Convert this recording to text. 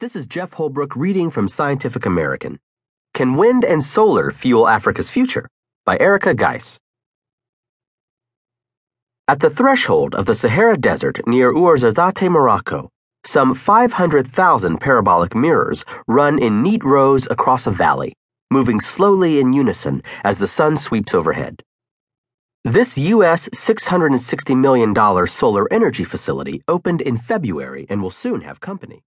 This is Jef Holbrook reading from Scientific American. Can Wind and Solar Fuel Africa's Future? by Erica Gies. At the threshold of the Sahara Desert near Ouarzazate, Morocco, some 500,000 parabolic mirrors run in neat rows across a valley, moving slowly in unison as the sun sweeps overhead. This U.S. $660 million solar energy facility opened in February and will soon have company.